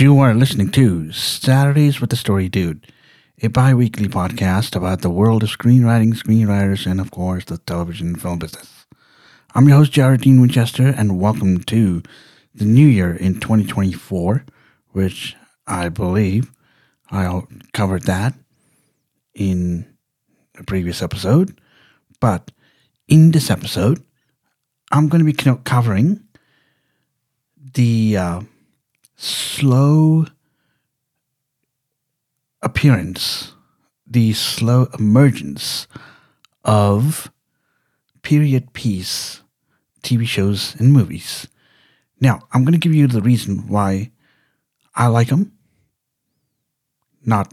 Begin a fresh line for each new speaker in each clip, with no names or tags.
You are listening to Saturdays with the Story Dude, a bi weekly podcast about the world of screenwriting, screenwriters, and of course the television and film business. I'm your host, Dean Winchester, and welcome to the new year in 2024, which I believe I covered that in a previous episode. But in this episode, I'm going to be covering the uh, slow appearance, the slow emergence of period piece TV shows and movies. Now, I'm going to give you the reason why I like them. Not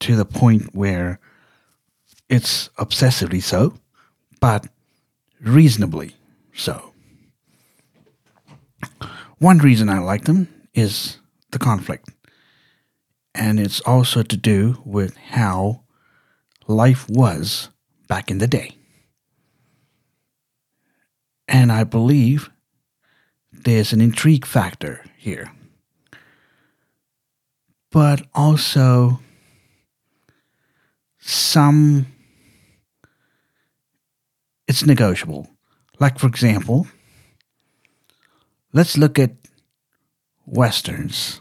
to the point where it's obsessively so, but reasonably so. One reason I like them is the conflict. And it's also to do with how life was back in the day. And I believe there's an intrigue factor here. But also some it's negotiable. Like for example, let's look at westerns.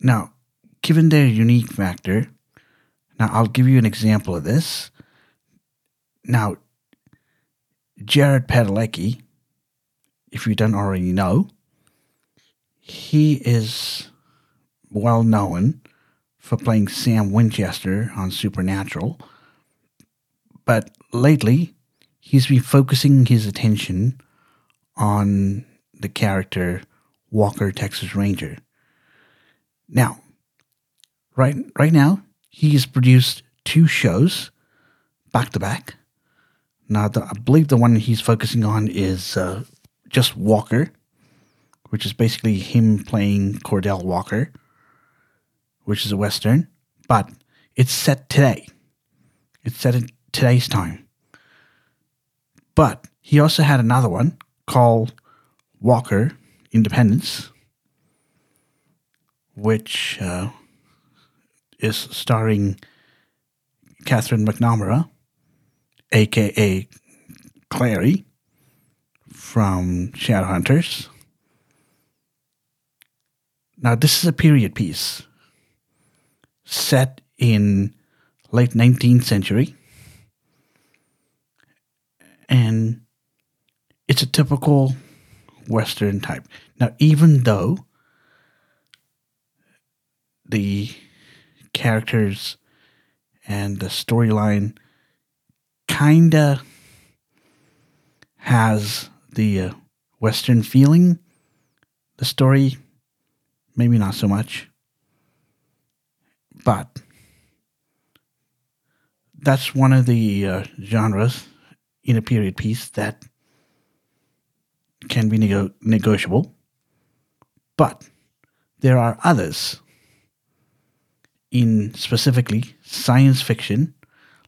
Now, given their unique factor, now I'll give you an example of this. Now, Jared Padalecki, if you don't already know, he is well known for playing Sam Winchester on Supernatural. But lately, he's been focusing his attention on the character Walker Texas Ranger. Now, right right now, he has produced two shows back to back. Now, the, I believe the one he's focusing on is uh, just Walker, which is basically him playing Cordell Walker, which is a western, but it's set today. It's set in today's time. But he also had another one called Walker Independence, which uh, is starring Katherine McNamara, aka Clary from Shadowhunters. Now, this is a period piece set in late 19th century. And it's a typical Western type. Now, even though the characters and the storyline kind of has the uh, Western feeling, the story, maybe not so much. But that's one of the uh, genres in a period piece that can be nego- negotiable, but there are others in specifically science fiction,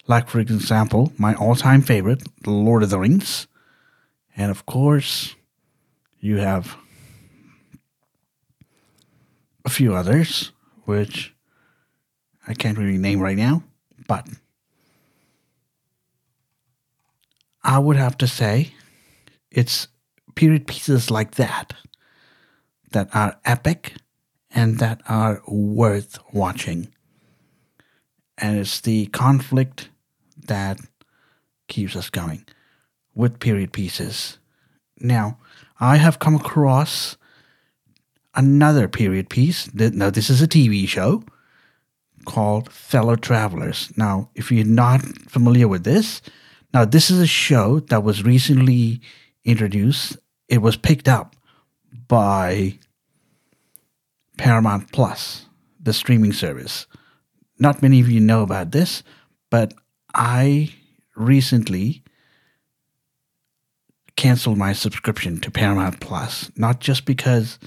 like, for example, my all time favorite, The Lord of the Rings. And of course, you have a few others, which I can't really name right now, but I would have to say it's period pieces like that that are epic and that are worth watching. And it's the conflict that keeps us going with period pieces. Now, I have come across another period piece. Now, this is a TV show called Fellow Travelers. Now, if you're not familiar with this, now this is a show that was recently introduced it was picked up by Paramount Plus, the streaming service. Not many of you know about this, but I recently canceled my subscription to Paramount Plus, not just because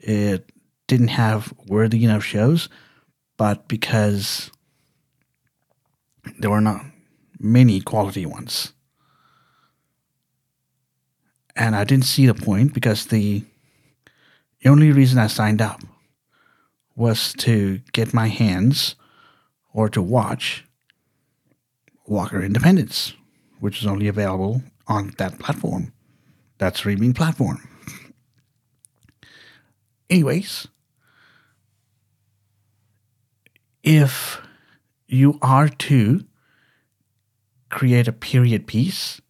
it didn't have worthy enough shows, but because there were not many quality ones and I didn't see the point because the only reason I signed up was to get my hands or to watch Walker Independence, which is only available on that platform, that streaming platform. Anyways, if you are to create a period piece,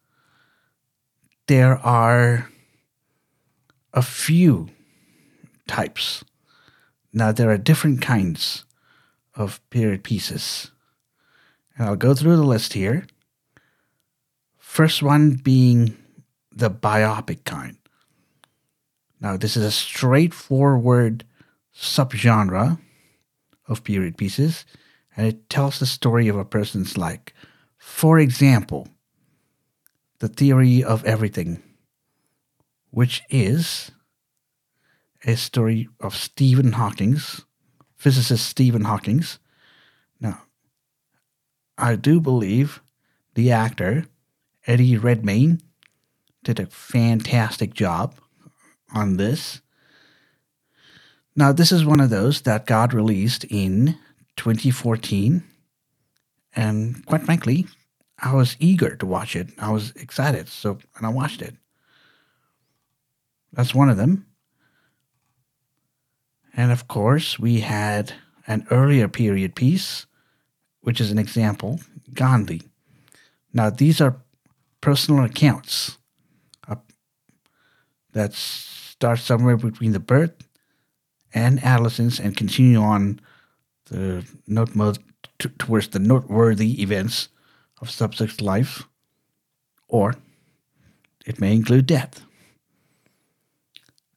there are a few types. Now, there are different kinds of period pieces. And I'll go through the list here. First one being the biopic kind. Now, this is a straightforward subgenre of period pieces, and it tells the story of a person's life. For example, The Theory of Everything, which is a story of Stephen Hawking's, physicist Stephen Hawking's. Now, I do believe the actor, Eddie Redmayne, did a fantastic job on this. Now, this is one of those that got released in 2014. And quite frankly, I was eager to watch it. I was excited. So, and I watched it. That's one of them. And of course, we had an earlier period piece, which is an example Gandhi. Now, these are personal accounts uh, that start somewhere between the birth and adolescence and continue on the note towards the noteworthy events of subject's life, or it may include death.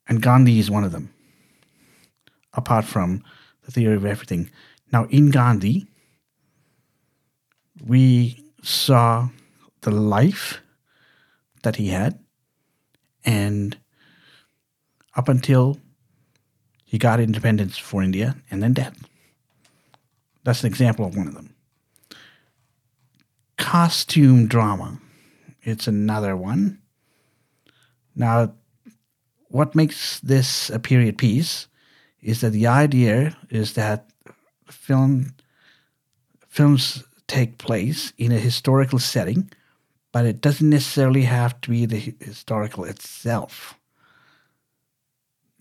And Gandhi is one of them apart from the theory of everything. Now, in Gandhi, we saw the life that he had, and up until he got independence for India and then death. That's an example of one of them. Costume drama. It's another one. Now, what makes this a period piece is that the idea is that film films take place in a historical setting, but it doesn't necessarily have to be the historical itself.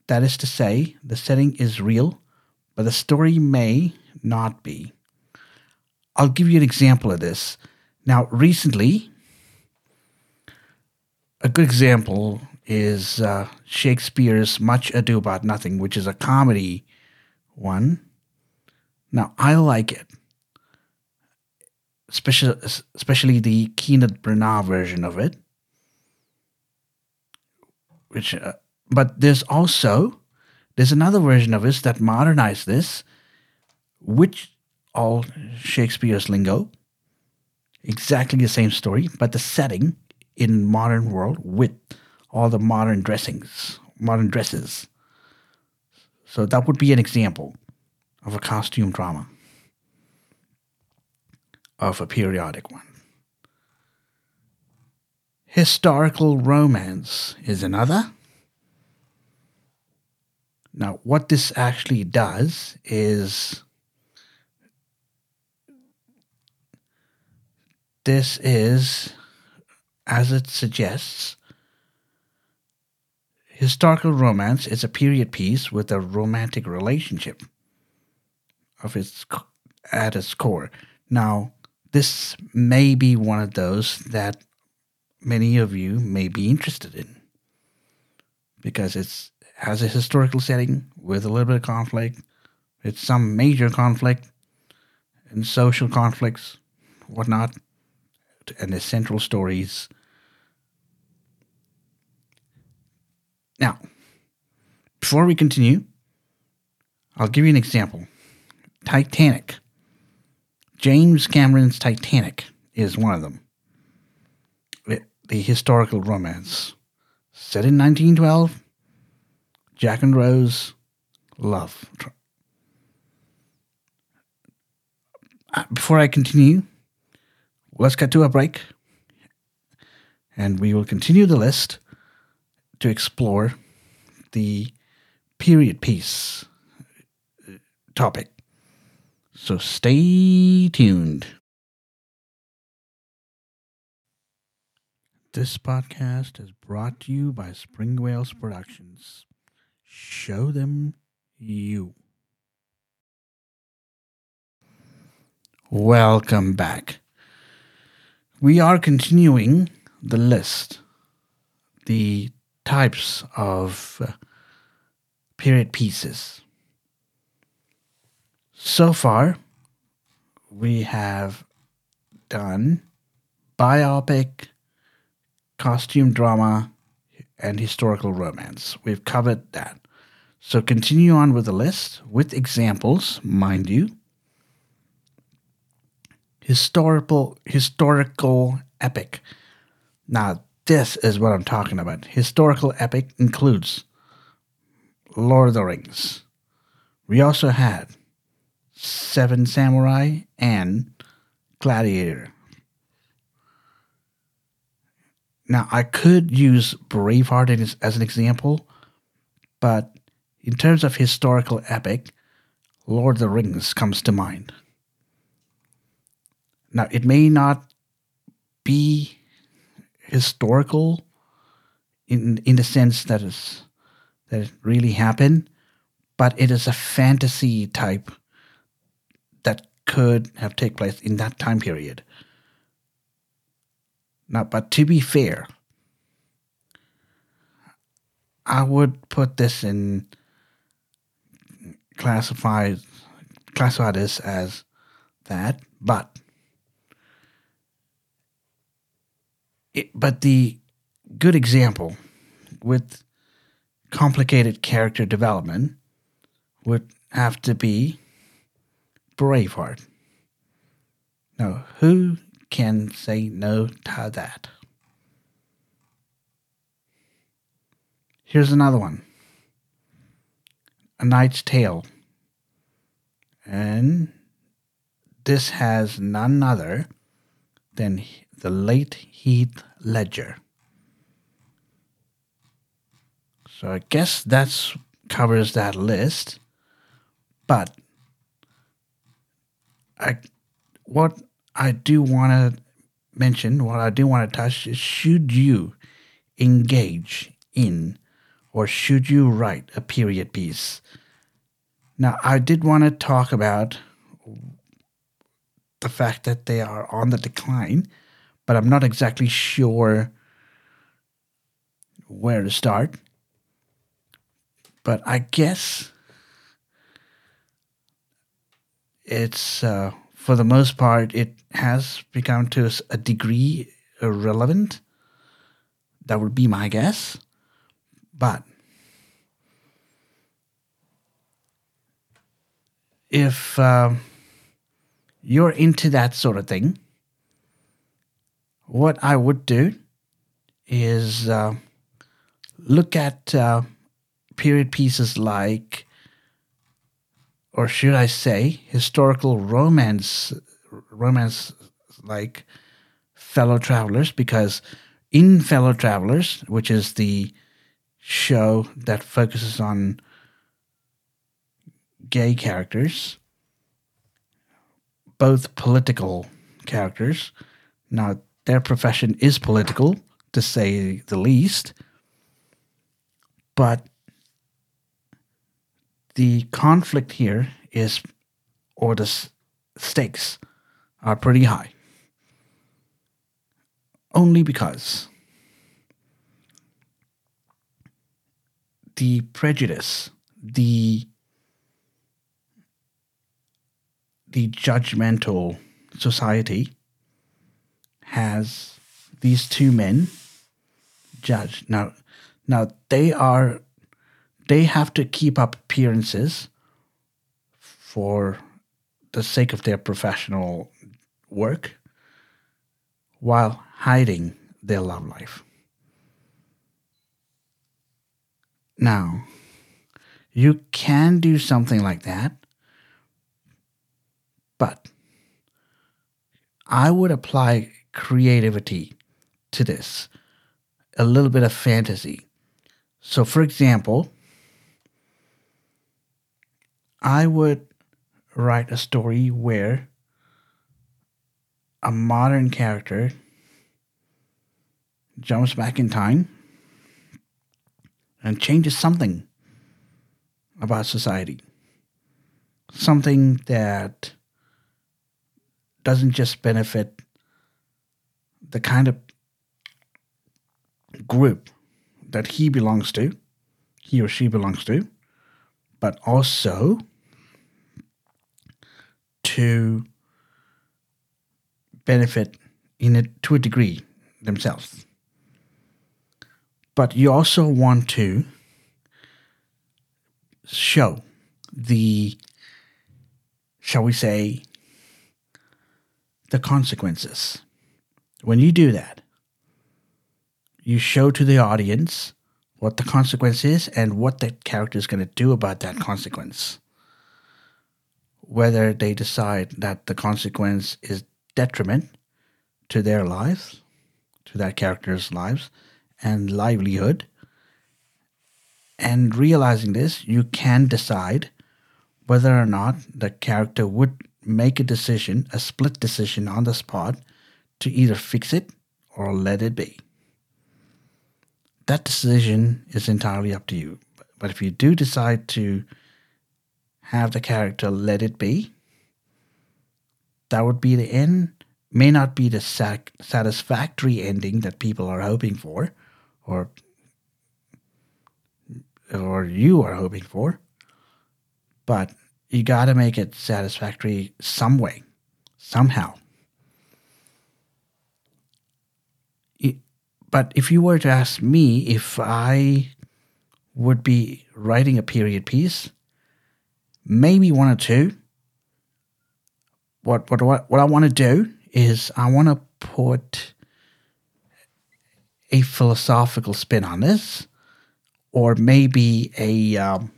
That is to say, the setting is real, but the story may not be. I'll give you an example of this. Now, recently, a good example is uh, Shakespeare's Much Ado About Nothing, which is a comedy one. Now, I like it, especially, especially the Kenneth Branagh version of it. Which, uh, but there's also there's another version of this that modernized this, which all Shakespeare's lingo, exactly the same story, but the setting in modern world with all the modern dressings, modern dresses. So that would be an example of a costume drama, of a periodic one. Historical romance is another. Now, what this actually does is this is, as it suggests, Historical romance is a period piece with a romantic relationship of its at its core. Now, this may be one of those that many of you may be interested in because it has a historical setting with a little bit of conflict, it's some major conflict and social conflicts, whatnot, and the central stories Now, before we continue, I'll give you an example Titanic. James Cameron's Titanic is one of them. The historical romance. Set in 1912, Jack and Rose, love. Uh, before I continue, let's get to a break and we will continue the list to explore the period piece uh, topic. So stay tuned. This podcast is brought to you by Spring Whales Productions. Show them you. Welcome back. We are continuing the list, the types of uh, period pieces. So far, we have done biopic, costume drama, and historical romance. We've covered that. So continue on with the list with examples, mind you. Historical historical epic. Now, this is what I'm talking about. Historical epic includes Lord of the Rings. We also had Seven Samurai and Gladiator. Now, I could use Braveheart as, as an example, but in terms of historical epic, Lord of the Rings comes to mind. Now, it may not be historical in in the sense that is that it really happened, but it is a fantasy type that could have taken place in that time period. Now, but to be fair, I would put this in classify classify this as that, but it, but the good example with complicated character development would have to be Braveheart. Now, who can say no to that? Here's another one A Knight's Tale. And this has none other than the late Heath Ledger. So I guess that covers that list. But I what I do want to mention, what I do want to touch is should you engage in or should you write a period piece? Now, I did want to talk about the fact that they are on the decline, but I'm not exactly sure where to start. But I guess it's, uh, for the most part, it has become to a degree irrelevant. That would be my guess. But if uh, you're into that sort of thing, what I would do is uh, look at uh, period pieces like, or should I say, historical romance, romance like Fellow Travelers, because in Fellow Travelers, which is the show that focuses on gay characters, both political characters. Now, their profession is political, to say the least, but the conflict here is, or the stakes are pretty high. Only because the prejudice, the the judgmental society has these two men judged. Now, now they are they have to keep up appearances for the sake of their professional work while hiding their love life. Now, you can do something like that, but I would apply creativity to this, a little bit of fantasy. So, for example, I would write a story where a modern character jumps back in time and changes something about society. Something that doesn't just benefit the kind of group that he belongs to, he or she belongs to, but also to benefit in it to a degree themselves. But you also want to show the, shall we say, the consequences. When you do that, you show to the audience what the consequence is and what that character is going to do about that consequence. Whether they decide that the consequence is detriment to their lives, to that character's lives and livelihood. And realizing this, you can decide whether or not the character would make a decision, a split decision on the spot, to either fix it or let it be. That decision is entirely up to you. But if you do decide to have the character let it be, that would be the end. May not be the sac- satisfactory ending that people are hoping for, or or you are hoping for, but you got to make it satisfactory some way, somehow. But if you were to ask me if I would be writing a period piece, maybe one or two. What what what, what I want to do is I want to put a philosophical spin on this, or maybe a um,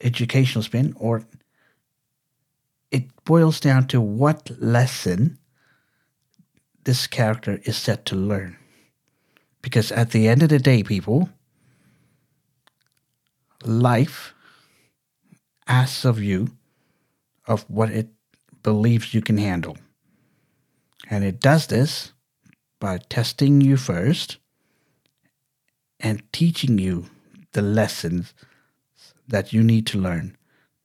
educational spin, or it boils down to what lesson this character is set to learn. Because at the end of the day, people, life asks of you of what it believes you can handle. And it does this by testing you first and teaching you the lessons that you need to learn.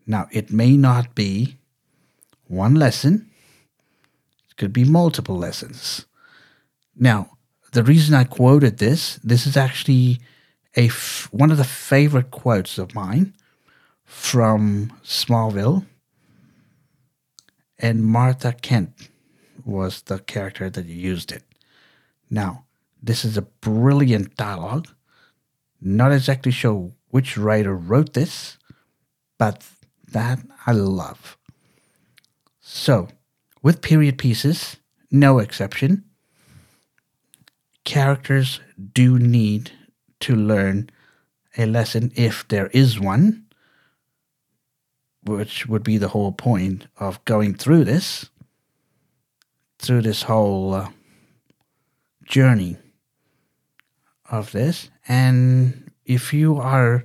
Now, it may not be one lesson, could be multiple lessons. Now, the reason I quoted this, this is actually a f- one of the favorite quotes of mine from Smallville. And Martha Kent was the character that used it. Now, this is a brilliant dialogue. Not exactly sure which writer wrote this, but that I love. So, with period pieces, no exception, characters do need to learn a lesson if there is one, which would be the whole point of going through this, through this whole uh, journey of this. And if you are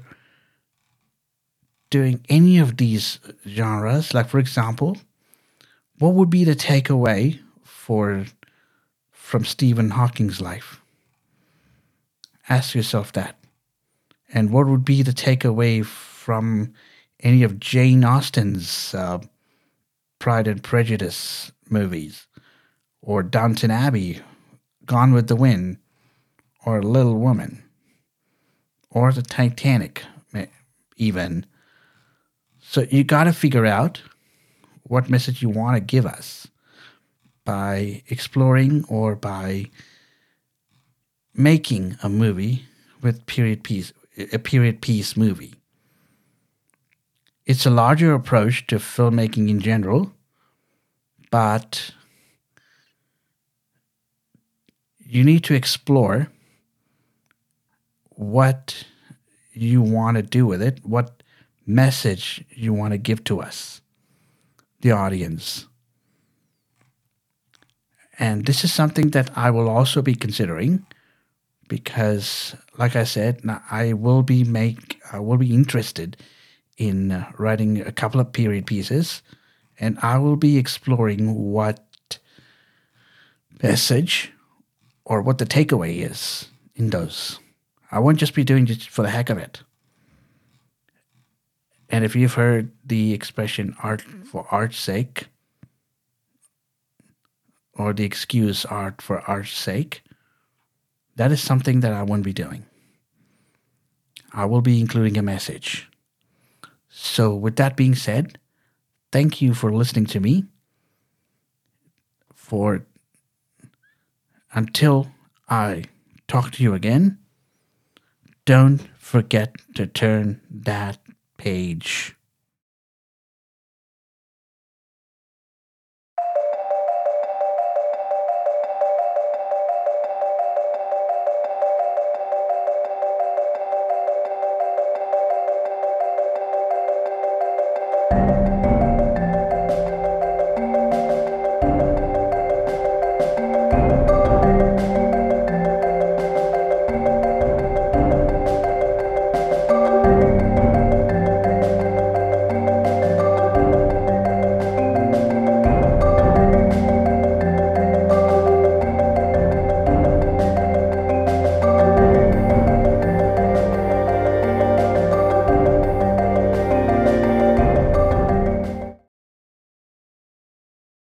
doing any of these genres, like for example, what would be the takeaway for from Stephen Hawking's life? Ask yourself that. And what would be the takeaway from any of Jane Austen's uh, Pride and Prejudice movies, or Downton Abbey, Gone with the Wind, or Little Woman, or the Titanic, even. So you got to figure out what message you want to give us by exploring or by making a movie with period piece a period piece movie. It's a larger approach to filmmaking in general, but you need to explore what you want to do with it, what message you want to give to us, the audience. And this is something that I will also be considering because, like I said, I will be make I will be interested in uh, writing a couple of period pieces, and I will be exploring what message or what the takeaway is in those. I won't just be doing it for the heck of it. And if you've heard the expression art for art's sake, or the excuse art for art's sake, that is something that I won't be doing. I will be including a message. So, with that being said, thank you for listening to me. For until I talk to you again, don't forget to turn that page.